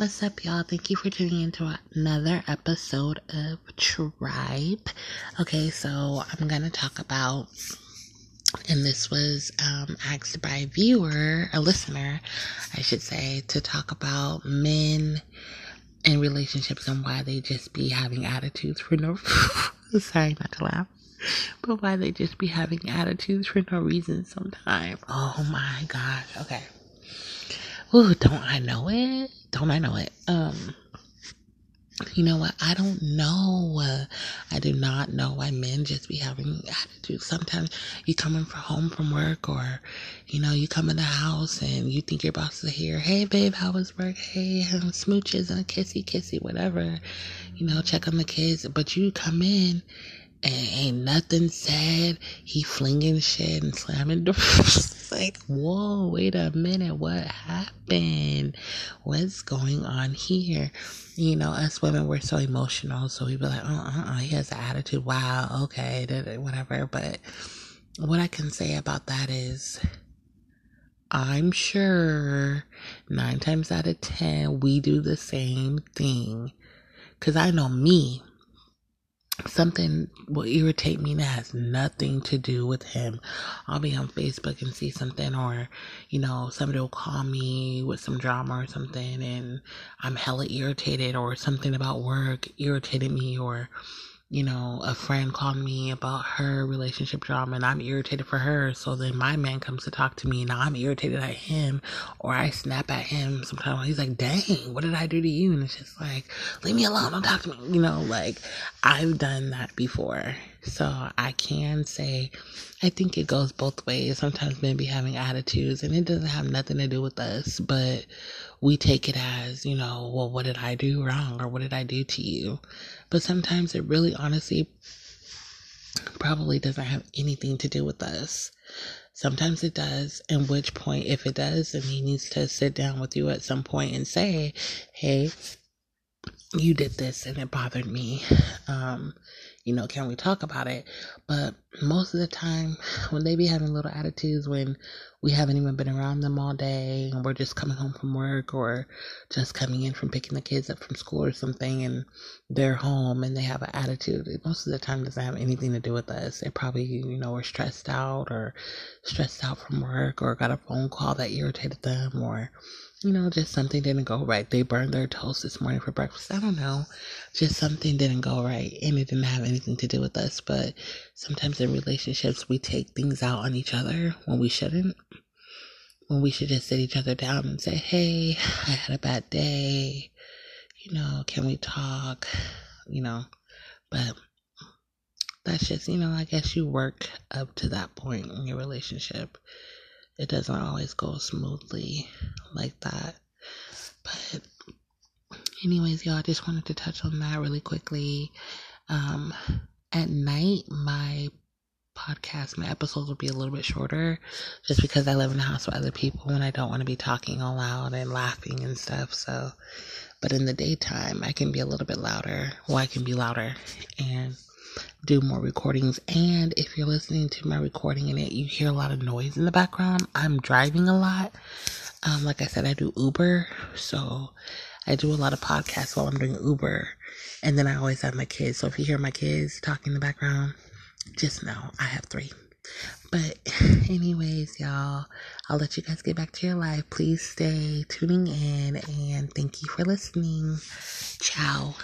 What's up, y'all? Thank you for tuning into another episode of Tribe. Okay, so I'm gonna talk about, and this was um, asked by a viewer, a listener, I should say, to talk about men and relationships and why they just be having attitudes for no. sorry, not to laugh. But why they just be having attitudes for no reason sometimes. Oh my gosh. Okay. Ooh, don't I know it? Don't I know it? Um, you know what? I don't know. Uh, I do not know why men just be having attitudes. Sometimes you coming from home from work, or you know, you come in the house and you think your boss is here. Hey, babe, how was work? Hey, um, smooches and a kissy, kissy, whatever. You know, check on the kids. But you come in and ain't nothing said. He flinging shit and slamming doors. like, whoa, wait a minute, what happened? What's going on here? You know, us women, we're so emotional, so we be like, uh, uh, uh, he has an attitude. Wow, okay, whatever. But what I can say about that is, I'm sure nine times out of ten, we do the same thing. Cause I know me, something will irritate me that has nothing to do with him. I'll be on Facebook and see something, or you know, somebody will call me with some drama or something, and I'm hella irritated, or something about work irritated me, or you know, a friend called me about her relationship drama and I'm irritated for her. So then my man comes to talk to me and I'm irritated at him or I snap at him sometimes. He's like, dang, what did I do to you? And it's just like, leave me alone. Don't talk to me. You know, like I've done that before. So I can say, I think it goes both ways. Sometimes men be having attitudes and it doesn't have nothing to do with us, but we take it as, you know, well, what did I do wrong or what did I do to you? But sometimes it really honestly probably doesn't have anything to do with us. Sometimes it does, in which point, if it does, then he needs to sit down with you at some point and say, hey, you did this and it bothered me. Um, you know, can we talk about it? But most of the time, when they be having little attitudes, when we haven't even been around them all day and we're just coming home from work or just coming in from picking the kids up from school or something and they're home and they have an attitude, most of the time doesn't have anything to do with us. They probably, you know, were stressed out or stressed out from work or got a phone call that irritated them or you know, just something didn't go right. They burned their toast this morning for breakfast. I don't know. Just something didn't go right. And it didn't have anything to do with us. But sometimes in relationships, we take things out on each other when we shouldn't. When we should just sit each other down and say, hey, I had a bad day. You know, can we talk? You know, but that's just, you know, I guess you work up to that point in your relationship it doesn't always go smoothly like that. But, anyways, y'all, I just wanted to touch on that really quickly. Um, at night, my podcast, my episodes will be a little bit shorter just because I live in a house with other people and I don't want to be talking all loud and laughing and stuff. So, but in the daytime, I can be a little bit louder. Well, I can be louder and do more recordings. And if you're listening to my recording and it, you hear a lot of noise in the background, I'm driving a lot. Um, like I said, I do Uber. So I do a lot of podcasts while I'm doing Uber. And then I always have my kids. So if you hear my kids talking in the background, just know I have three. But, anyways, y'all, I'll let you guys get back to your life. Please stay tuning in and thank you for listening. Ciao.